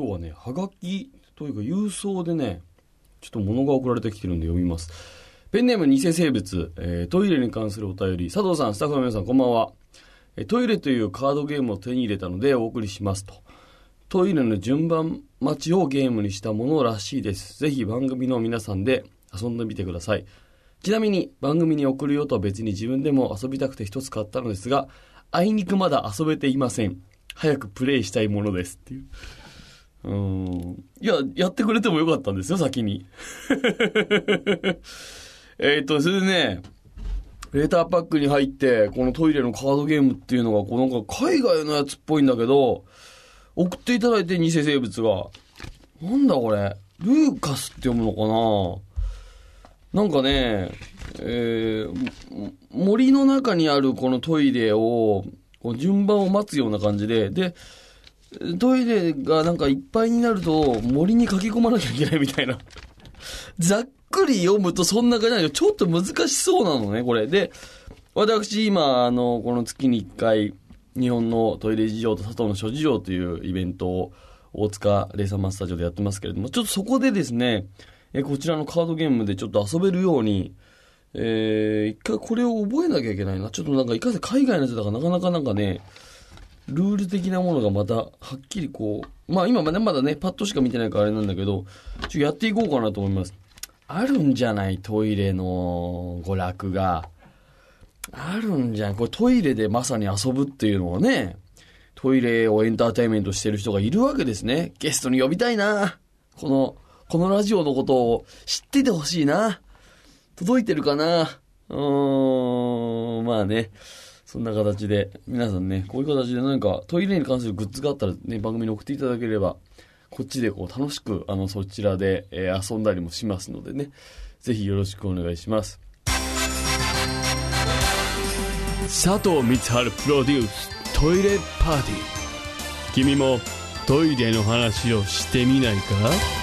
今日はねはがきというか郵送でねちょっと物が送られてきてるんで読みますペンネーム偽生物、えートイレに関するお便り佐藤さんスタッフの皆さんこんばんはえトイレというカードゲームを手に入れたのでお送りしますと。トイレの順番待ちをゲームにしたものらしいです。ぜひ番組の皆さんで遊んでみてください。ちなみに番組に送るよとは別に自分でも遊びたくて一つ買ったのですが、あいにくまだ遊べていません。早くプレイしたいものですっていう。うん。いや、やってくれてもよかったんですよ、先に。えっと、それでね、レーターパックに入って、このトイレのカードゲームっていうのが、こうなんか海外のやつっぽいんだけど、送っていただいて偽生物が、なんだこれ、ルーカスって読むのかななんかね、えー、森の中にあるこのトイレを、こう順番を待つような感じで、で、トイレがなんかいっぱいになると森に書き込まなきゃいけないみたいな。ざっくり読むとそんな感じなんだけど、ちょっと難しそうなのね、これ。で、私今、あの、この月に1回、日本のトイレ事情と佐藤の諸事情というイベントを大塚レーサーマスタジオでやってますけれども、ちょっとそこでですね、えこちらのカードゲームでちょっと遊べるように、えー、一回これを覚えなきゃいけないな。ちょっとなんかいかんせん海外のやつだからなかなかなんかね、ルール的なものがまたはっきりこう、まあ今までまだね、パッとしか見てないからあれなんだけど、ちょっとやっていこうかなと思います。あるんじゃないトイレの娯楽が。あるんじゃん。これトイレでまさに遊ぶっていうのをね、トイレをエンターテインメントしてる人がいるわけですね。ゲストに呼びたいな。この、このラジオのことを知っててほしいな。届いてるかなうーん、まあね。そんな形で、皆さんね、こういう形で何かトイレに関するグッズがあったらね、番組に送っていただければ、こっちでこう楽しく、あの、そちらで、えー遊んだりもしますのでね、ぜひよろしくお願いします。佐藤光晴プロデューストイレパーティー。君もトイレの話をしてみないか？